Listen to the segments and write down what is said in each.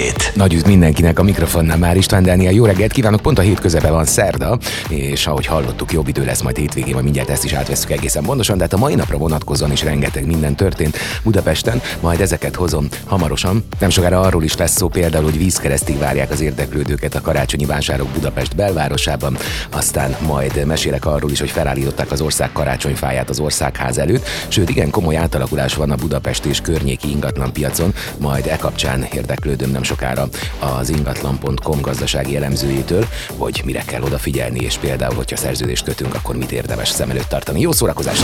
Update. Nagy üdv mindenkinek a mikrofonnál már István Dániel. Jó reggelt kívánok, pont a hét közepe van szerda, és ahogy hallottuk, jobb idő lesz majd hétvégén, majd mindjárt ezt is átveszünk egészen pontosan, de hát a mai napra vonatkozóan is rengeteg minden történt Budapesten, majd ezeket hozom hamarosan. Nem sokára arról is lesz szó például, hogy vízkeresztig várják az érdeklődőket a karácsonyi vásárok Budapest belvárosában, aztán majd mesélek arról is, hogy felállították az ország karácsonyfáját az országház előtt, sőt igen komoly átalakulás van a Budapest és környéki ingatlan piacon, majd e kapcsán érdeklődöm nem sokára az ingatlan.com gazdasági elemzőjétől, hogy mire kell odafigyelni, és például, hogyha szerződést kötünk, akkor mit érdemes szem előtt tartani. Jó szórakozást!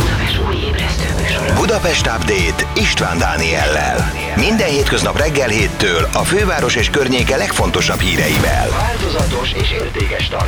Budapest Update István Dániellel. Minden hétköznap reggel héttől a főváros és környéke legfontosabb híreivel. Változatos és értékes tartalom.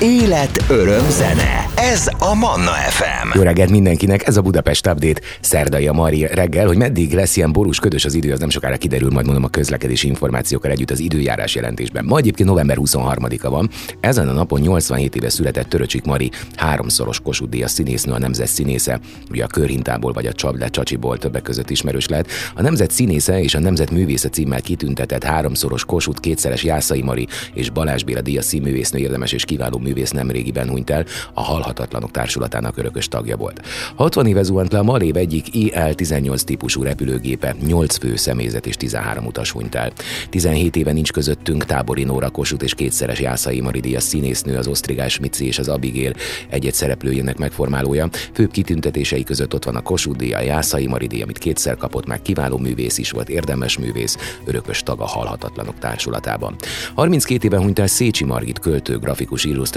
Élet, öröm, zene. Ez a Manna FM. Jó reggelt mindenkinek, ez a Budapest Update szerdai a Mari reggel, hogy meddig lesz ilyen borús ködös az idő, az nem sokára kiderül, majd mondom a közlekedési információkkal együtt az időjárás jelentésben. Ma egyébként november 23-a van. Ezen a napon 87 éve született Töröcsik Mari, háromszoros Kossuth Díjas színésznő, a nemzet színésze, ugye a Körhintából vagy a Csable Csacsiból többek között ismerős lehet. A nemzet színésze és a nemzet művésze címmel kitüntetett háromszoros Kossuth, kétszeres Jászai Mari és Balázs Béla Díjas színművésznő érdemes és kiváló művész nemrégiben hunyt el, a Halhatatlanok Társulatának örökös tagja volt. 60 éve zuhant le a Malév egyik IL-18 típusú repülőgépe, 8 fő személyzet és 13 utas hunyt el. 17 éve nincs közöttünk Tábori Nóra Kossuth és kétszeres Jászai Mari Díjas színésznő, az Osztrigás Mici és az Abigail egy-egy szereplőjének megformálója. Főbb kitüntetései között ott van a Kossuth díja, Jászai Mari díj, amit kétszer kapott meg, kiváló művész is volt, érdemes művész, örökös tag a Halhatatlanok társulatában. 32 éven hunyt el Szécsi Margit költő, grafikus illusztrátor,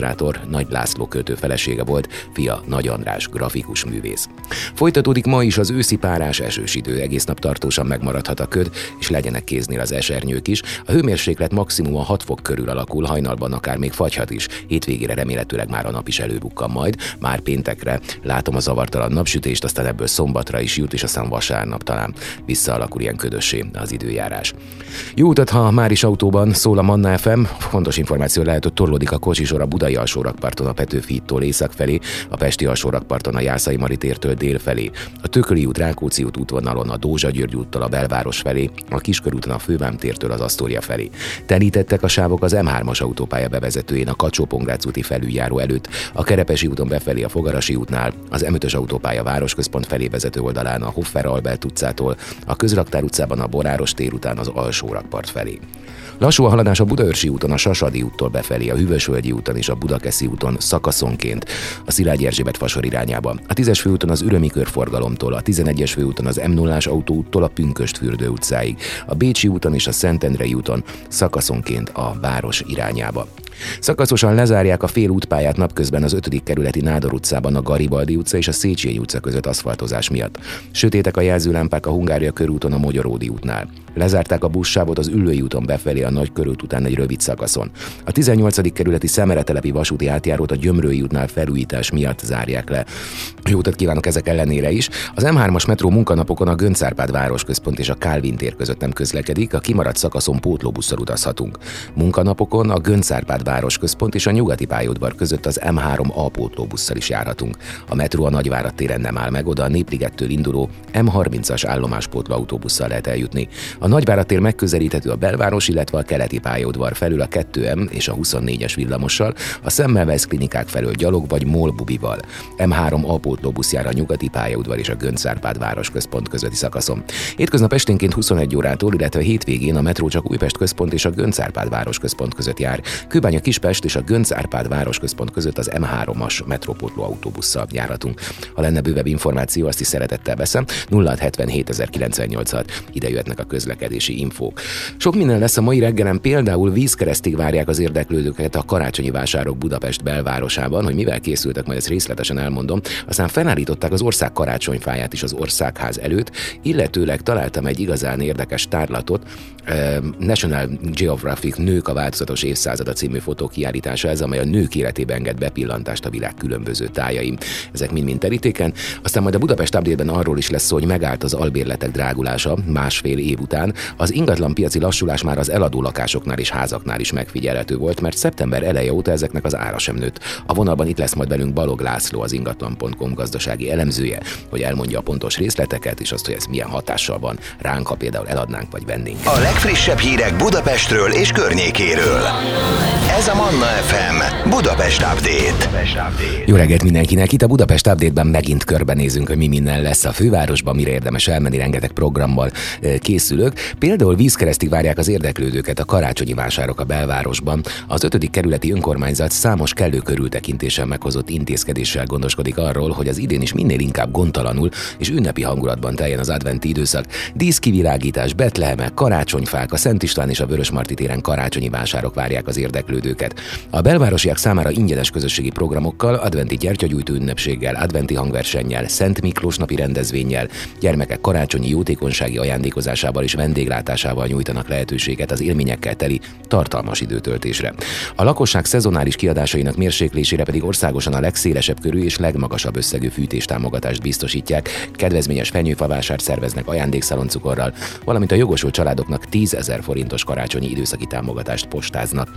Nagy László költő felesége volt, fia Nagy András grafikus művész. Folytatódik ma is az őszi párás esős idő, egész nap tartósan megmaradhat a köd, és legyenek kéznél az esernyők is. A hőmérséklet maximum a 6 fok körül alakul, hajnalban akár még fagyhat is. Hétvégére remélhetőleg már a nap is előbukkan majd, már péntekre látom a zavartalan napsütést, aztán ebből szombatra is jut, és aztán vasárnap talán visszaalakul ilyen ködössé az időjárás. Jó utat, ha már is autóban szól a Manna FM, fontos információ lehet, hogy torlódik a kocsisor a Budai alsórakparton a Petőfi-tól észak felé, a Pesti alsórakparton a Jászai Maritértől dél felé, a Tököli út, Rákóczi út útvonalon a Dózsa György úttól a belváros felé, a Kiskörúton a Fővám tértől az Asztória felé. Telítettek a sávok az M3-as autópálya bevezetőjén a kacsó úti felüljáró előtt, a Kerepesi úton befelé a Fogarasi útnál, az M5-ös autópálya városközpont felé vezető oldalán a Hoffer Albert utcától, a Közraktár utcában a Boráros tér után az alsó rakpart felé. Lassú a haladás a Budaörsi úton, a Sasadi úttól befelé, a Hűvösvölgyi úton és a Budakeszi úton szakaszonként, a Szilágyi Erzsébet fasor irányába. A 10-es főúton az Ürömi körforgalomtól, a 11-es főúton az m 0 autóúttól a Pünköst fürdő utcáig, a Bécsi úton és a Szentendrei úton szakaszonként a város irányába. Szakaszosan lezárják a fél útpályát napközben az 5. kerületi Nádor utcában a Garibaldi utca és a Széchenyi utca között aszfaltozás miatt. Sötétek a jelzőlámpák a Hungária körúton a Magyaródi útnál. Lezárták a buszsávot az Üllői úton befelé a nagy körút után egy rövid szakaszon. A 18. kerületi Szemeretelepi vasúti átjárót a Gyömrői útnál felújítás miatt zárják le. Jó utat kívánok ezek ellenére is. Az M3-as metró munkanapokon a Göncárpád városközpont és a Kálvin tér között nem közlekedik, a kimaradt szakaszon pótlóbusszal utazhatunk. Munkanapokon a Göncárpád városközpont és a nyugati pályaudvar között az M3 pótlóbusszal is járhatunk. A metró a Nagyvárad téren nem áll meg, oda a Népligettől induló M30-as állomáspótló autóbusszal lehet eljutni. A Nagyvárad tér megközelíthető a belváros, illetve a keleti pályaudvar felül a 2M és a 24-es villamossal, a Semmelweis klinikák felől gyalog vagy MOL bubival. M3 apótlóbusz jár a nyugati pályaudvar és a Göncárpád városközpont közötti szakaszon. Hétköznap esténként 21 órától, illetve hétvégén a metró csak Újpest központ és a Göncárpád városközpont között jár. Kőbánya Kispest és a Göncárpád városközpont között az M3-as metrópótló autóbusszal járhatunk. Ha lenne bővebb információ, azt is szeretettel veszem. 0677 ide jöhetnek a közlekedési infók. Sok minden lesz a mai reggelen, például vízkeresztig várják az érdeklődőket a karácsonyi vásárok Budapest belvárosában, hogy mivel készültek, majd ezt részletesen elmondom. Aztán felállították az ország karácsonyfáját is az országház előtt, illetőleg találtam egy igazán érdekes tárlatot, National Geographic Nők a változatos évszázada című című fotókiállítása ez, amely a nők életében enged bepillantást a világ különböző tájaim. Ezek mind-mind terítéken. Aztán majd a Budapest update arról is lesz szó, hogy megállt az albérletek drágulása másfél év után. Az ingatlan piaci lassulás már az eladó lakásoknál és házaknál is megfigyelhető volt, mert szeptember eleje óta ezeknek az ára sem nőtt. A vonalban itt lesz majd velünk Balog László, az ingatlan.com gazdasági elemzője, hogy elmondja a pontos részleteket és azt, hogy ez milyen hatással van ránk, ha például eladnánk vagy vennénk. A legfrissebb hírek Budapestről és környékéről. Ez a Manna FM Budapest Update. Jó reggelt mindenkinek! Itt a Budapest Update-ben megint körbenézünk, hogy mi minden lesz a fővárosban, mire érdemes elmenni, rengeteg programmal eh, készülök. Például vízkeresztig várják az érdeklődőket a karácsonyi vásárok a belvárosban. Az ötödik kerületi önkormányzat számos kellő körültekintéssel meghozott intézkedéssel gondoskodik arról, hogy az idén is minél inkább gondtalanul és ünnepi hangulatban teljen az adventi időszak. Díszkivilágítás, betlehemek, karácsonyfák, a Szent István és a Vörösmarty téren karácsonyi vásárok várják az érdeklődőket. A belvárosiak számára ingyenes közösségi programokkal, adventi gyertyagyújtó ünnepséggel, adventi hangversennyel, Szent Miklós napi rendezvényel, gyermekek karácsonyi jótékonysági ajándékozásával és vendéglátásával nyújtanak lehetőséget az élményekkel teli, tartalmas időtöltésre. A lakosság szezonális kiadásainak mérséklésére pedig országosan a legszélesebb körű és legmagasabb összegű fűtéstámogatást biztosítják, kedvezményes fenyőfavásárt szerveznek ajándékszaloncukorral, valamint a jogosult családoknak 10 ezer forintos karácsonyi időszaki támogatást postáznak.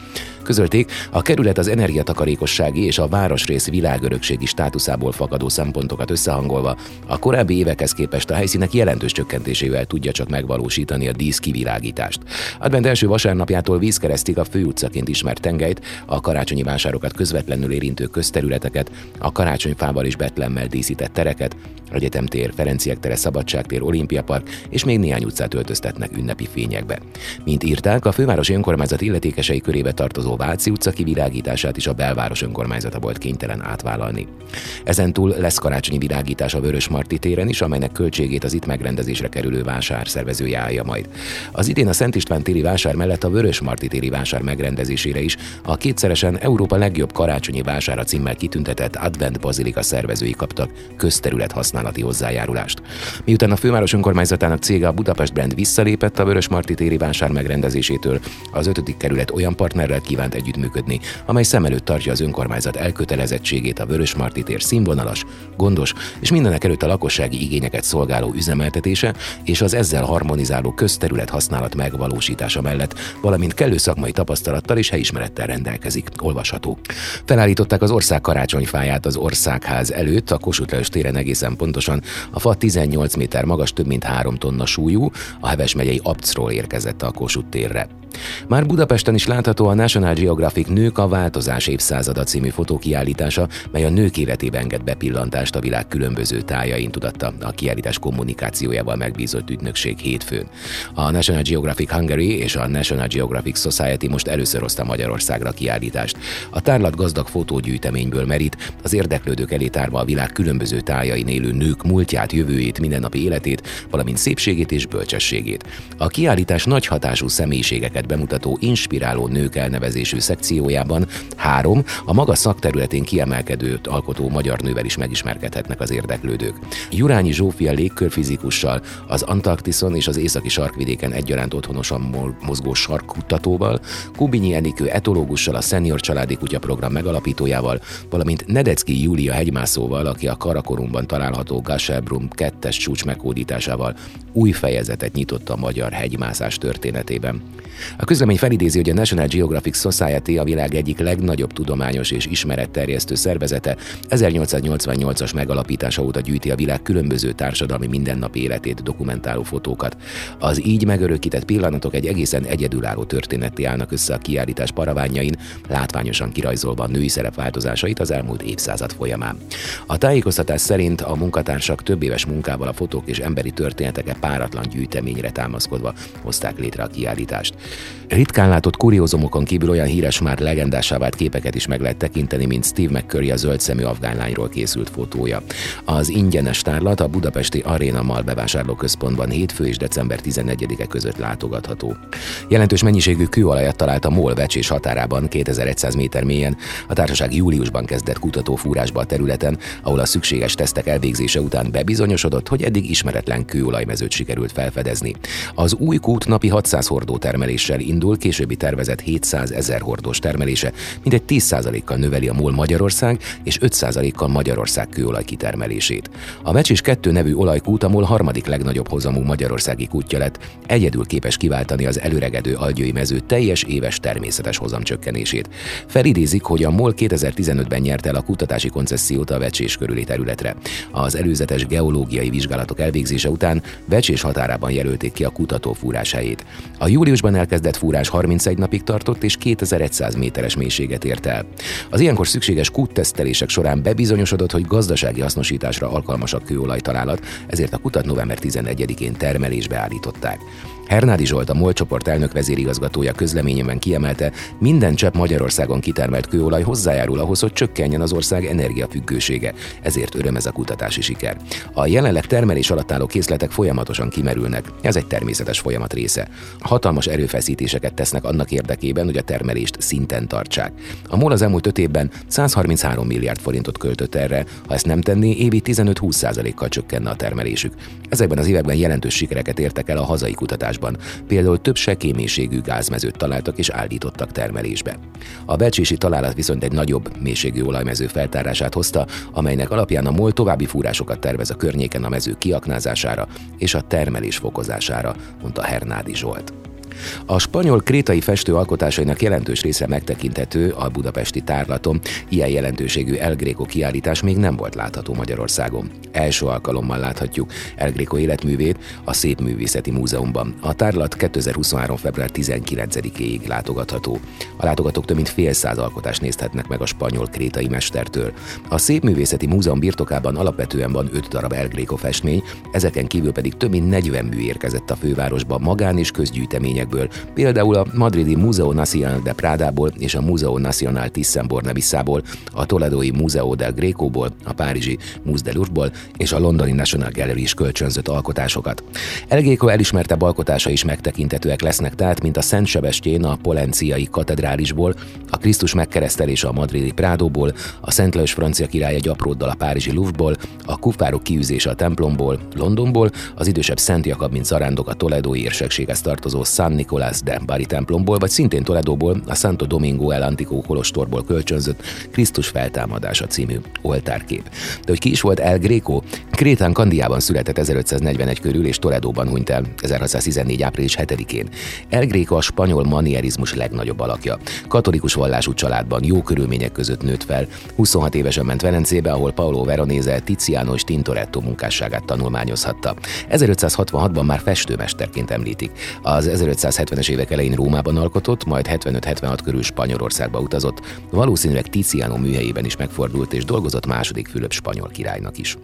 Közölték, a kerület az energiatakarékossági és a városrész világörökségi státuszából fakadó szempontokat összehangolva a korábbi évekhez képest a helyszínek jelentős csökkentésével tudja csak megvalósítani a dísz kivilágítást. Advent első vasárnapjától vízkeresztig a főutcaként ismert tengelyt, a karácsonyi vásárokat közvetlenül érintő közterületeket, a karácsonyfával és betlemmel díszített tereket, Egyetemtér, Ferenciek tere, Szabadságtér, Olimpiapark és még néhány utcát öltöztetnek ünnepi fényekbe. Mint írták, a fővárosi önkormányzat illetékesei körébe tartozó Váci utca kivilágítását is a belváros önkormányzata volt kénytelen átvállalni. Ezentúl lesz karácsonyi világítás a Vörös Marti téren is, amelynek költségét az itt megrendezésre kerülő vásár szervezője állja majd. Az idén a Szent István téri vásár mellett a Vörös Marti téri vásár megrendezésére is a kétszeresen Európa legjobb karácsonyi vására címmel kitüntetett Advent Bazilika szervezői kaptak közterület használati hozzájárulást. Miután a főváros önkormányzatának cége a Budapest Brand visszalépett a Vörös Marti téri vásár megrendezésétől, az ötödik kerület olyan partnerrel kívánt együttműködni, amely szem előtt tartja az önkormányzat elkötelezettségét a Vörös Marti tér színvonalas, gondos és mindenek előtt a lakossági igényeket szolgáló üzemeltetése és az ezzel harmonizáló közterület használat megvalósítása mellett, valamint kellő szakmai tapasztalattal és helyismerettel rendelkezik. Olvasható. Felállították az ország karácsonyfáját az országház előtt, a Kossuth Lajos téren egészen pontosan. A fa 18 méter magas, több mint 3 tonna súlyú, a Heves megyei Abcról érkezett a Kossuth térre. Már Budapesten is látható a National Geographic Nők a Változás évszázada című fotókiállítása, mely a nők életébe enged bepillantást a világ különböző tájain, tudatta a kiállítás kommunikációjával megbízott ügynökség hétfőn. A National Geographic Hungary és a National Geographic Society most először hozta Magyarországra kiállítást. A tárlat gazdag fotógyűjteményből merít, az érdeklődők elé tárva a világ különböző tájain élő nők múltját, jövőjét, mindennapi életét, valamint szépségét és bölcsességét. A kiállítás nagy hatású személyiségeket nőket bemutató Inspiráló Nők elnevezésű szekciójában három a maga szakterületén kiemelkedőt alkotó magyar nővel is megismerkedhetnek az érdeklődők. Jurányi Zsófia légkörfizikussal, az Antarktiszon és az északi sarkvidéken egyaránt otthonosan mozgó sarkkutatóval, Kubinyi Enikő etológussal, a Senior Családi Kutya program megalapítójával, valamint Nedecki Júlia hegymászóval, aki a Karakorumban található Gasherbrum kettes csúcs meghódításával új fejezetet nyitott a magyar hegymászás történetében. A közlemény felidézi, hogy a National Geographic Society a világ egyik legnagyobb tudományos és ismeretterjesztő szervezete 1888-as megalapítása óta gyűjti a világ különböző társadalmi mindennapi életét dokumentáló fotókat. Az így megörökített pillanatok egy egészen egyedülálló történeti állnak össze a kiállítás paraványain, látványosan kirajzolva a női szerep változásait az elmúlt évszázad folyamán. A tájékoztatás szerint a munkatársak több éves munkával a fotók és emberi történeteket páratlan gyűjteményre támaszkodva hozták létre a kiállítást. Ritkán látott kuriózumokon kívül olyan híres már legendásá vált képeket is meg lehet tekinteni, mint Steve McCurry a zöld szemű afgánlányról készült fotója. Az ingyenes tárlat a budapesti Arena Mal bevásárlóközpontban hétfő és december 11-e között látogatható. Jelentős mennyiségű kőolajat talált a MOL vecsés határában 2100 méter mélyen. A társaság júliusban kezdett kutatófúrásba a területen, ahol a szükséges tesztek elvégzése után bebizonyosodott, hogy eddig ismeretlen kőolajmezőt sikerült felfedezni. Az új kút napi 600 hordó termelés termeléssel indul, későbbi tervezett 700 ezer hordós termelése mintegy 10%-kal növeli a MOL Magyarország és 5%-kal Magyarország kőolaj kitermelését. A Mecs és 2 nevű olajkút a MOL harmadik legnagyobb hozamú magyarországi kútja lett, egyedül képes kiváltani az előregedő algyői mező teljes éves természetes hozamcsökkenését. Felidézik, hogy a MOL 2015-ben nyerte el a kutatási koncesziót a Vecsés körüli területre. Az előzetes geológiai vizsgálatok elvégzése után Vecsés határában jelölték ki a kutató fúrásáit. A júliusban elkezdett fúrás 31 napig tartott és 2100 méteres mélységet ért el. Az ilyenkor szükséges kúttesztelések során bebizonyosodott, hogy gazdasági hasznosításra alkalmas a kőolaj találat, ezért a kutat november 11-én termelésbe állították. Hernádi Zsolt, a MOL csoport elnök vezérigazgatója közleményében kiemelte, minden csepp Magyarországon kitermelt kőolaj hozzájárul ahhoz, hogy csökkenjen az ország energiafüggősége. Ezért öröm ez a kutatási siker. A jelenleg termelés alatt álló készletek folyamatosan kimerülnek. Ez egy természetes folyamat része. Hatalmas erőfeszítéseket tesznek annak érdekében, hogy a termelést szinten tartsák. A MOL az elmúlt öt évben 133 milliárd forintot költött erre, ha ezt nem tenné, évi 15-20%-kal csökkenne a termelésük. Ezekben az években jelentős sikereket értek el a hazai kutatásban. Például több sekélymélységű gázmezőt találtak és állítottak termelésbe. A becsési találat viszont egy nagyobb mélységű olajmező feltárását hozta, amelynek alapján a MOL további fúrásokat tervez a környéken a mező kiaknázására és a termelés fokozására, mondta Hernádi Zsolt. A spanyol krétai festő alkotásainak jelentős része megtekinthető a budapesti tárlaton. Ilyen jelentőségű El Greco kiállítás még nem volt látható Magyarországon. Első alkalommal láthatjuk El Greco életművét a Szép Művészeti Múzeumban. A tárlat 2023. február 19-ig látogatható. A látogatók több mint fél száz alkotást nézhetnek meg a spanyol krétai mestertől. A Szép Művészeti Múzeum birtokában alapvetően van 5 darab El Greco festmény, ezeken kívül pedig több mint 40 mű érkezett a fővárosba magán és közgyűjtemények művekből, például a madridi Museo Nacional de Prádából és a Museo Nacional Thyssen-Bornemisszából, a toledói Museo del Grecoból, a párizsi Muse de Louvre-ból és a londoni National Gallery is kölcsönzött alkotásokat. El Greco elismertebb alkotása is megtekintetőek lesznek tehát, mint a Szent Sebestyén a Polenciai katedrálisból, a Krisztus megkeresztelése a madridi Prádóból, a Szent Lajos francia király egy apróddal a párizsi Louvre-ból, a kufárok kiűzése a templomból, Londonból, az idősebb Szent Jakab, mint zarándok a toledói érsekséghez tartozó San Nicolás de Bari templomból, vagy szintén Toledóból, a Santo Domingo el Antico kolostorból kölcsönzött Krisztus feltámadása című oltárkép. De hogy ki is volt El Greco? Krétán Kandiában született 1541 körül, és Toledóban hunyt el 1614. április 7-én. El Greco a spanyol manierizmus legnagyobb alakja. Katolikus vallású családban jó körülmények között nőtt fel. 26 évesen ment Velencébe, ahol Paolo Veronese Tiziano és Tintoretto munkásságát tanulmányozhatta. 1566-ban már festőmesterként említik. Az 1570-es évek elején Rómában alkotott, majd 75-76 körül Spanyolországba utazott. Valószínűleg Tiziano műhelyében is megfordult és dolgozott második Fülöp spanyol királynak is.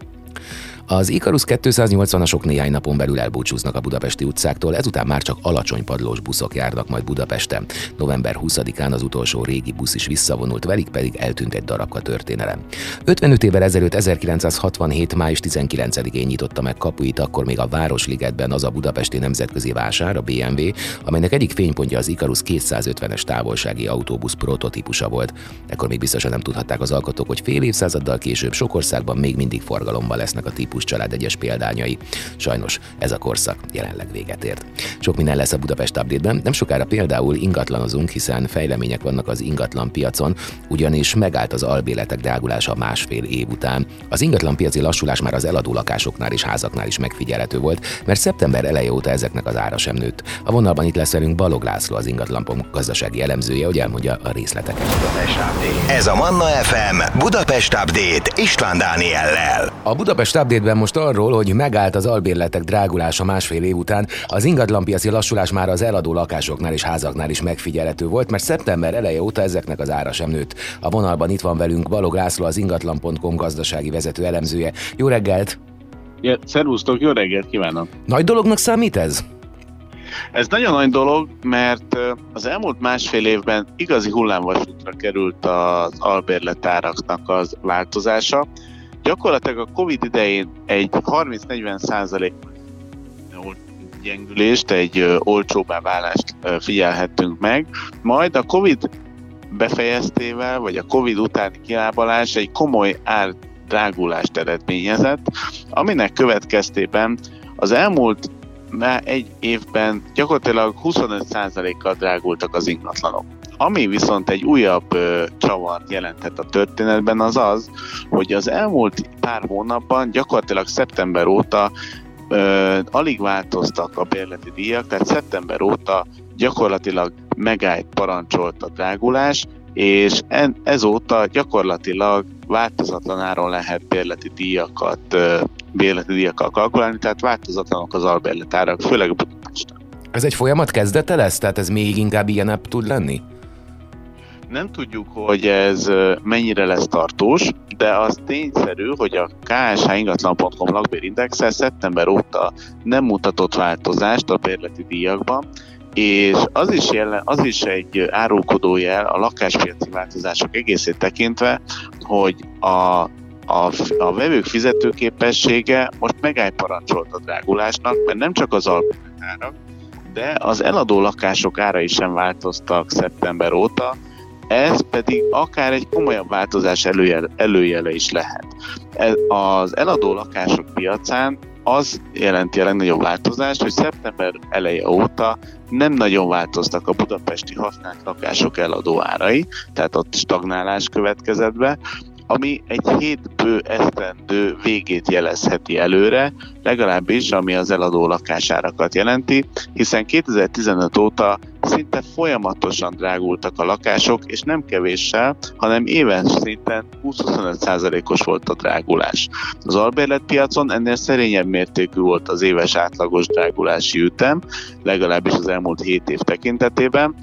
Az Icarus 280-asok néhány napon belül elbúcsúznak a budapesti utcáktól, ezután már csak alacsony padlós buszok járnak majd Budapesten. November 20-án az utolsó régi busz is visszavonult, velük pedig eltűnt egy darabka történelem. 55 évvel ezelőtt 1967. május 19-én nyitotta meg kapuit, akkor még a Városligetben az a budapesti nemzetközi vásár, a BMW, amelynek egyik fénypontja az Icarus 250-es távolsági autóbusz prototípusa volt. Ekkor még biztosan nem tudhatták az alkotók, hogy fél évszázaddal később sok országban még mindig forgalomban lesznek a típus család egyes példányai. Sajnos ez a korszak jelenleg véget ért. Sok minden lesz a Budapest update nem sokára például ingatlanozunk, hiszen fejlemények vannak az ingatlan piacon, ugyanis megállt az albéletek drágulása másfél év után. Az ingatlan piaci lassulás már az eladó lakásoknál és házaknál is megfigyelhető volt, mert szeptember eleje óta ezeknek az ára sem nőtt. A vonalban itt lesz velünk Balog László, az ingatlan gazdasági elemzője, hogy elmondja a részleteket. Ez a Manna FM Budapest Update István Dániellel. A Budapest update Hírben most arról, hogy megállt az albérletek drágulása másfél év után, az ingatlanpiaci lassulás már az eladó lakásoknál és házaknál is megfigyelhető volt, mert szeptember eleje óta ezeknek az ára sem nőtt. A vonalban itt van velünk Balog László, az ingatlan.com gazdasági vezető elemzője. Jó reggelt! Ja, szervusztok, jó reggelt kívánok! Nagy dolognak számít ez? Ez nagyon nagy dolog, mert az elmúlt másfél évben igazi hullámvasútra került az albérletáraknak az változása gyakorlatilag a Covid idején egy 30-40 százalék gyengülést, egy olcsóbbá válást figyelhettünk meg, majd a Covid befejeztével, vagy a Covid utáni kilábalás egy komoly ár drágulást eredményezett, aminek következtében az elmúlt már egy évben gyakorlatilag 25%-kal drágultak az ingatlanok. Ami viszont egy újabb ö, csavart jelenthet a történetben az az, hogy az elmúlt pár hónapban, gyakorlatilag szeptember óta ö, alig változtak a bérleti díjak, tehát szeptember óta gyakorlatilag megállt parancsolt a drágulás, és en, ezóta gyakorlatilag változatlan áron lehet bérleti díjakat, bérleti díjakkal kalkulálni, tehát változatlanok az albérletárak, főleg Budapesten. Ez egy folyamat kezdete lesz? Tehát ez még inkább ilyenebb tud lenni? Nem tudjuk, hogy ez mennyire lesz tartós, de az tényszerű, hogy a KSH ingatlan.com lakbérindexe szeptember óta nem mutatott változást a bérleti díjakban, és az is, jelen, az is egy árulkodó jel a lakáspiaci változások egészét tekintve, hogy a, a, a vevők fizetőképessége most megáll a drágulásnak, mert nem csak az alapárak, de az eladó lakások árai sem változtak szeptember óta, ez pedig akár egy komolyabb változás előjele, előjele is lehet. Az eladó lakások piacán az jelenti a legnagyobb változást, hogy szeptember eleje óta nem nagyon változtak a budapesti használt lakások eladó árai, tehát ott stagnálás következett be, ami egy hét bő esztendő végét jelezheti előre, legalábbis ami az eladó lakásárakat jelenti, hiszen 2015 óta szinte folyamatosan drágultak a lakások, és nem kevéssel, hanem éves szinten 20-25%-os volt a drágulás. Az albérletpiacon ennél szerényebb mértékű volt az éves átlagos drágulási ütem, legalábbis az elmúlt 7 év tekintetében,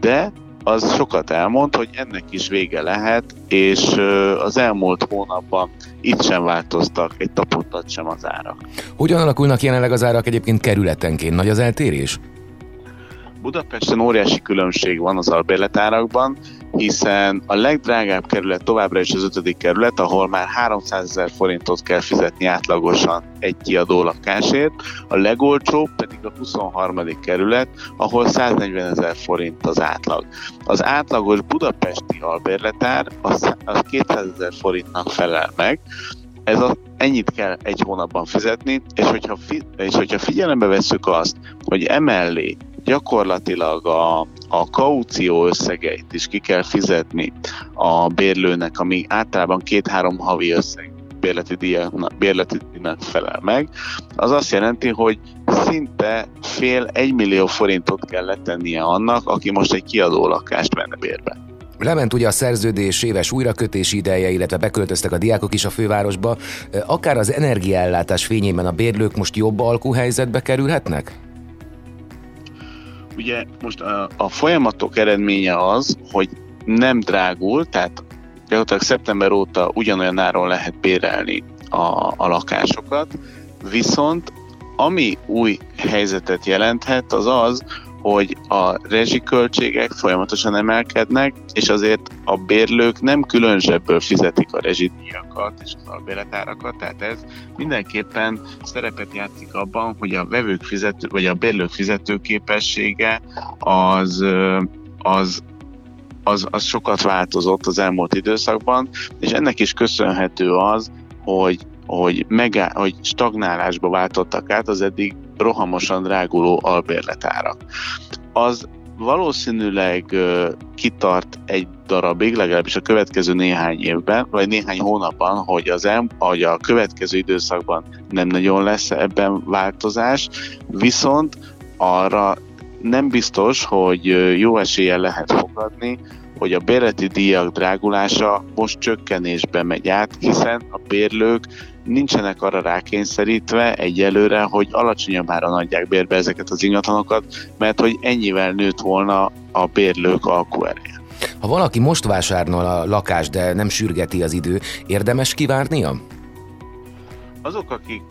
de az sokat elmond, hogy ennek is vége lehet, és az elmúlt hónapban itt sem változtak egy tapottat sem az árak. Hogyan alakulnak jelenleg az árak egyébként kerületenként? Nagy az eltérés? Budapesten óriási különbség van az albérletárakban, hiszen a legdrágább kerület továbbra is az ötödik kerület, ahol már 300 ezer forintot kell fizetni átlagosan egy kiadó lakásért, a legolcsóbb pedig a 23. kerület, ahol 140 ezer forint az átlag. Az átlagos budapesti albérletár az, az 200 ezer forintnak felel meg, ez a, ennyit kell egy hónapban fizetni, és hogyha, fi, és hogyha figyelembe vesszük azt, hogy emellé gyakorlatilag a, a kaució összegeit is ki kell fizetni a bérlőnek, ami általában két-három havi összeg bérleti díjnak, bérleti díjnak felel meg, az azt jelenti, hogy szinte fél egy millió forintot kell letennie annak, aki most egy kiadó lakást venne bérbe. Lement ugye a szerződés éves újrakötési ideje, illetve beköltöztek a diákok is a fővárosba. Akár az energiaellátás fényében a bérlők most jobb alkuhelyzetbe kerülhetnek? Ugye most a, a folyamatok eredménye az, hogy nem drágul, tehát gyakorlatilag szeptember óta ugyanolyan áron lehet bérelni a, a lakásokat, viszont ami új helyzetet jelenthet, az az, hogy a rezsiköltségek folyamatosan emelkednek, és azért a bérlők nem különösebből fizetik a rezsidíjakat és az albérletárakat, tehát ez mindenképpen szerepet játszik abban, hogy a vevők fizető, vagy a bérlők fizetőképessége az, az az, az sokat változott az elmúlt időszakban, és ennek is köszönhető az, hogy hogy, megáll, hogy stagnálásba váltottak át az eddig rohamosan dráguló albérletárak. Az valószínűleg kitart egy darabig, legalábbis a következő néhány évben, vagy néhány hónapban, hogy, az el, hogy a következő időszakban nem nagyon lesz ebben változás, viszont arra nem biztos, hogy jó eséllyel lehet fogadni, hogy a bérleti díjak drágulása most csökkenésbe megy át, hiszen a bérlők nincsenek arra rákényszerítve egyelőre, hogy alacsonyabb áron adják bérbe ezeket az ingatlanokat, mert hogy ennyivel nőtt volna a bérlők alkuereje. Ha valaki most vásárol a lakást, de nem sürgeti az idő, érdemes kivárnia? Azok, akik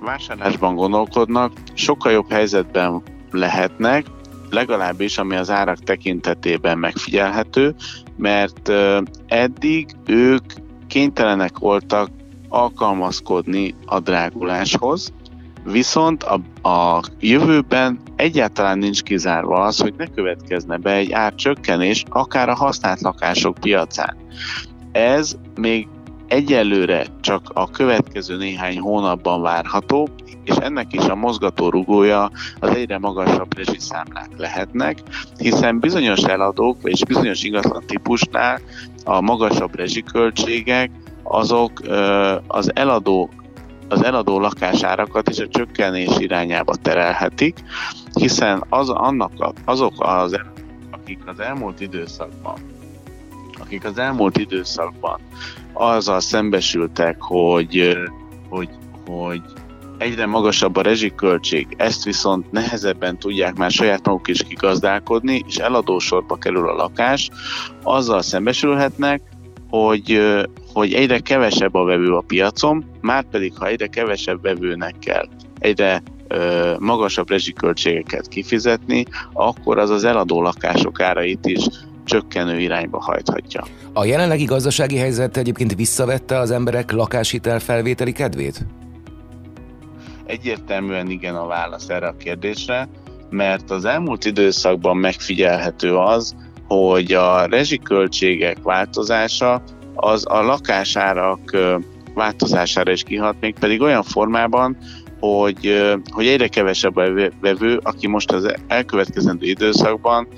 vásárlásban gondolkodnak, sokkal jobb helyzetben lehetnek, legalábbis ami az árak tekintetében megfigyelhető, mert eddig ők kénytelenek voltak alkalmazkodni a dráguláshoz, viszont a, a jövőben egyáltalán nincs kizárva az, hogy ne következne be egy árcsökkenés akár a használt lakások piacán. Ez még egyelőre csak a következő néhány hónapban várható, és ennek is a mozgató rugója az egyre magasabb rezsiszámlák lehetnek, hiszen bizonyos eladók és bizonyos ingatlan típusnál a magasabb rezsiköltségek azok az eladó az eladó lakásárakat is a csökkenés irányába terelhetik, hiszen az, annak, azok az, akik az elmúlt időszakban akik az elmúlt időszakban azzal szembesültek, hogy, hogy, hogy egyre magasabb a rezsiköltség, ezt viszont nehezebben tudják már saját maguk is kigazdálkodni, és eladósorba kerül a lakás, azzal szembesülhetnek, hogy, hogy egyre kevesebb a vevő a piacon, már pedig ha egyre kevesebb vevőnek kell egyre ö, magasabb rezsiköltségeket kifizetni, akkor az az eladó lakások árait is csökkenő irányba hajthatja. A jelenlegi gazdasági helyzet egyébként visszavette az emberek lakáshitel felvételi kedvét? Egyértelműen igen a válasz erre a kérdésre, mert az elmúlt időszakban megfigyelhető az, hogy a rezsiköltségek változása az a lakásárak változására is kihat, még pedig olyan formában, hogy, hogy egyre kevesebb a vevő, aki most az elkövetkezendő időszakban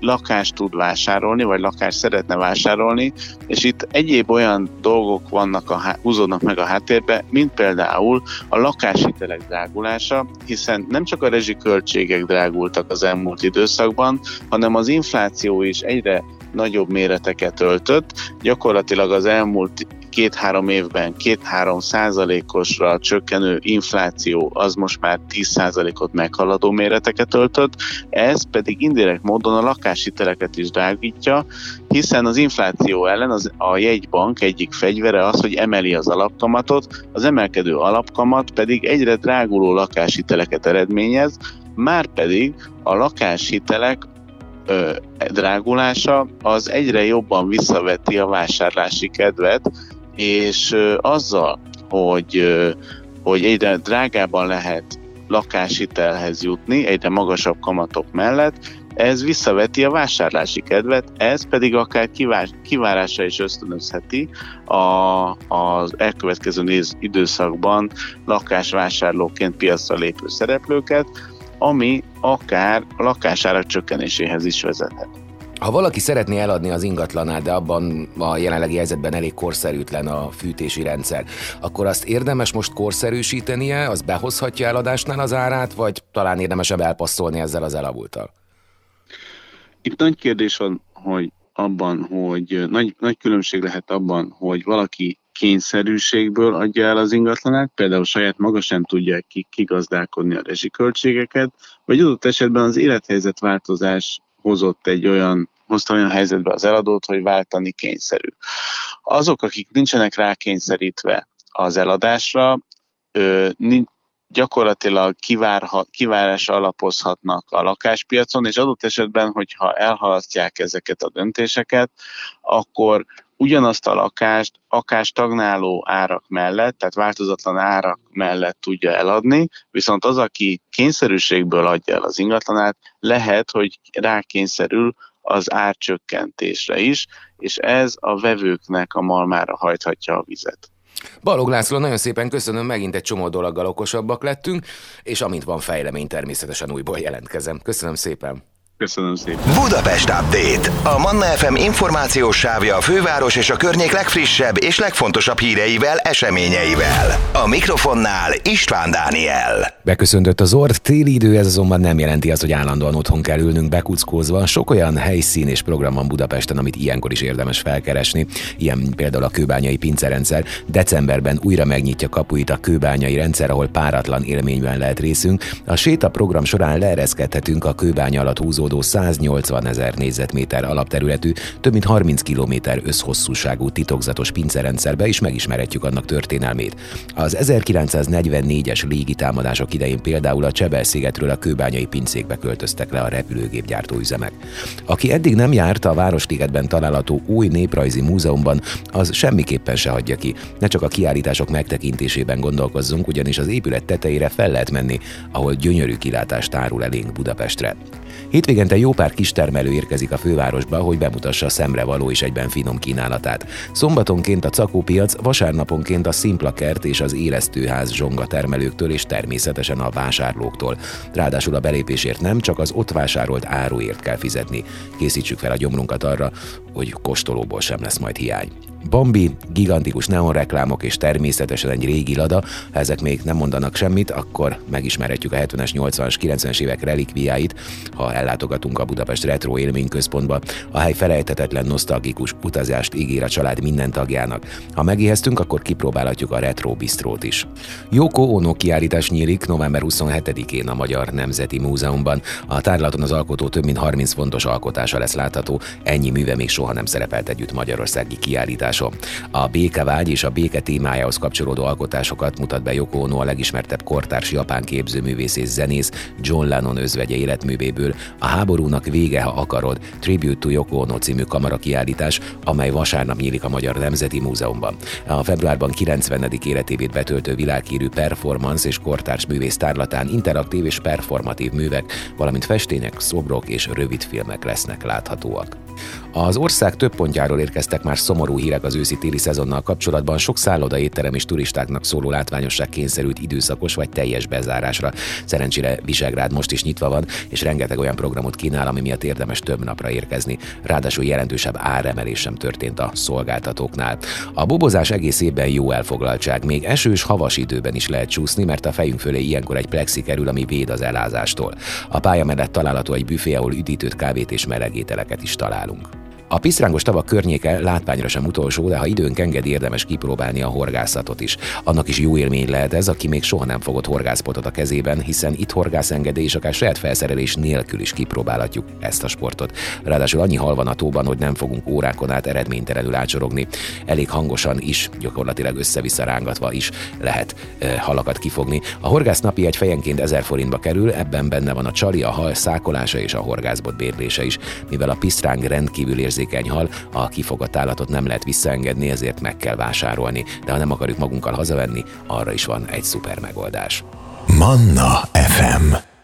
lakást tud vásárolni, vagy lakást szeretne vásárolni, és itt egyéb olyan dolgok vannak a, húzódnak meg a háttérbe, mint például a lakáshitelek drágulása, hiszen nem csak a rezsiköltségek drágultak az elmúlt időszakban, hanem az infláció is egyre nagyobb méreteket öltött. Gyakorlatilag az elmúlt két-három évben két-három százalékosra csökkenő infláció az most már 10 százalékot meghaladó méreteket öltött, ez pedig indirekt módon a lakáshiteleket is drágítja, hiszen az infláció ellen az, a jegybank egyik fegyvere az, hogy emeli az alapkamatot, az emelkedő alapkamat pedig egyre dráguló lakáshiteleket eredményez, már pedig a lakáshitelek ö, drágulása az egyre jobban visszaveti a vásárlási kedvet, és azzal, hogy, hogy egyre drágában lehet lakáshitelhez jutni, egyre magasabb kamatok mellett, ez visszaveti a vásárlási kedvet, ez pedig akár kivár, kivárásra is ösztönözheti a, az elkövetkező néz, időszakban lakásvásárlóként piacra lépő szereplőket, ami akár lakásárak csökkenéséhez is vezethet. Ha valaki szeretné eladni az ingatlanát, de abban a jelenlegi helyzetben elég korszerűtlen a fűtési rendszer, akkor azt érdemes most korszerűsítenie, az behozhatja eladásnál az árát, vagy talán érdemesebb elpasszolni ezzel az elavultal? Itt nagy kérdés van, hogy abban, hogy nagy, nagy különbség lehet abban, hogy valaki kényszerűségből adja el az ingatlanát, például saját maga sem tudja kigazdálkodni a rezsiköltségeket, vagy adott esetben az élethelyzet változás hozott egy olyan hozta olyan helyzetbe az eladót, hogy váltani kényszerű. Azok, akik nincsenek rákényszerítve az eladásra, ö, gyakorlatilag kivárha, kivárásra alapozhatnak a lakáspiacon, és adott esetben, hogyha elhalasztják ezeket a döntéseket, akkor ugyanazt a lakást akár stagnáló árak mellett, tehát változatlan árak mellett tudja eladni, viszont az, aki kényszerűségből adja el az ingatlanát, lehet, hogy rákényszerül az árcsökkentésre is, és ez a vevőknek a malmára hajthatja a vizet. Balog László, nagyon szépen köszönöm, megint egy csomó dologgal okosabbak lettünk, és amint van fejlemény, természetesen újból jelentkezem. Köszönöm szépen! Köszönöm szépen. Budapest Update. A Manna FM információs sávja a főváros és a környék legfrissebb és legfontosabb híreivel, eseményeivel. A mikrofonnál István Dániel. Beköszöntött az ort, téli idő, ez azonban nem jelenti azt, hogy állandóan otthon kell ülnünk bekuckózva. Sok olyan helyszín és program van Budapesten, amit ilyenkor is érdemes felkeresni. Ilyen például a kőbányai pincerendszer. Decemberben újra megnyitja kapuit a kőbányai rendszer, ahol páratlan élményben lehet részünk. A séta program során leereszkedhetünk a kőbánya alatt húzó húzódó 180 ezer négyzetméter alapterületű, több mint 30 km összhosszúságú titokzatos pincerendszerbe is megismerhetjük annak történelmét. Az 1944-es légitámadások idején például a Csebel-szigetről a kőbányai pincékbe költöztek le a repülőgépgyártó üzemek. Aki eddig nem járt a Városligetben található új néprajzi múzeumban, az semmiképpen se hagyja ki. Ne csak a kiállítások megtekintésében gondolkozzunk, ugyanis az épület tetejére fel lehet menni, ahol gyönyörű kilátást tárul elénk Budapestre. Hétvégén Évvégente jó pár kistermelő érkezik a fővárosba, hogy bemutassa a szemrevaló és egyben finom kínálatát. Szombatonként a cakópiac, vasárnaponként a szimplakert és az élesztőház zsonga termelőktől és természetesen a vásárlóktól. Ráadásul a belépésért nem, csak az ott vásárolt áruért kell fizetni. Készítsük fel a gyomrunkat arra, hogy kóstolóból sem lesz majd hiány. Bambi, gigantikus neonreklámok és természetesen egy régi lada, ha ezek még nem mondanak semmit, akkor megismerhetjük a 70-es, 80-as, 90-es évek relikviáit, ha ellátogatunk a Budapest Retro Élményközpontba. A hely felejthetetlen nosztalgikus utazást ígér a család minden tagjának. Ha megéheztünk, akkor kipróbálhatjuk a Retro Bistrót is. Yoko Ono kiállítás nyílik november 27-én a Magyar Nemzeti Múzeumban. A tárlaton az alkotó több mint 30 fontos alkotása lesz látható, ennyi műve még soha nem szerepelt együtt magyarországi kiállítás alkotásom. A békevágy és a béke témájához kapcsolódó alkotásokat mutat be Yoko Ono a legismertebb kortárs japán képzőművész és zenész John Lennon özvegye életművéből a háborúnak vége, ha akarod, Tribute to Yoko Ono című kamarakiállítás, amely vasárnap nyílik a Magyar Nemzeti Múzeumban. A februárban 90. életévét betöltő világhírű performance és kortárs művész tárlatán interaktív és performatív művek, valamint festények, szobrok és rövidfilmek lesznek láthatóak. Az ország több pontjáról érkeztek már szomorú hírek az őszi-téli szezonnal kapcsolatban, sok szálloda, étterem és turistáknak szóló látványosság kényszerült időszakos vagy teljes bezárásra. Szerencsére Visegrád most is nyitva van, és rengeteg olyan programot kínál, ami miatt érdemes több napra érkezni. Ráadásul jelentősebb áremelés sem történt a szolgáltatóknál. A bobozás egész évben jó elfoglaltság, még esős, havas időben is lehet csúszni, mert a fejünk fölé ilyenkor egy plexi kerül, ami véd az elázástól. A pálya mellett található egy büfé, ahol üdítőt, kávét és melegételeket is Abteilung. A pisztrángos tavak környéke látványra sem utolsó, de ha időnk engedi, érdemes kipróbálni a horgászatot is. Annak is jó élmény lehet ez, aki még soha nem fogott horgászpotot a kezében, hiszen itt horgászengedély és akár saját felszerelés nélkül is kipróbálhatjuk ezt a sportot. Ráadásul annyi hal van a tóban, hogy nem fogunk órákon át eredménytelenül ácsorogni. Elég hangosan is, gyakorlatilag össze-vissza rángatva is lehet e, halakat kifogni. A horgász napi egy fejenként 1000 forintba kerül, ebben benne van a csali, a hal szákolása és a horgászbot bérlése is, mivel a pisztráng rendkívül érzékeny hal, a kifogott állatot nem lehet visszaengedni, ezért meg kell vásárolni. De ha nem akarjuk magunkkal hazavenni, arra is van egy szuper megoldás. Manna FM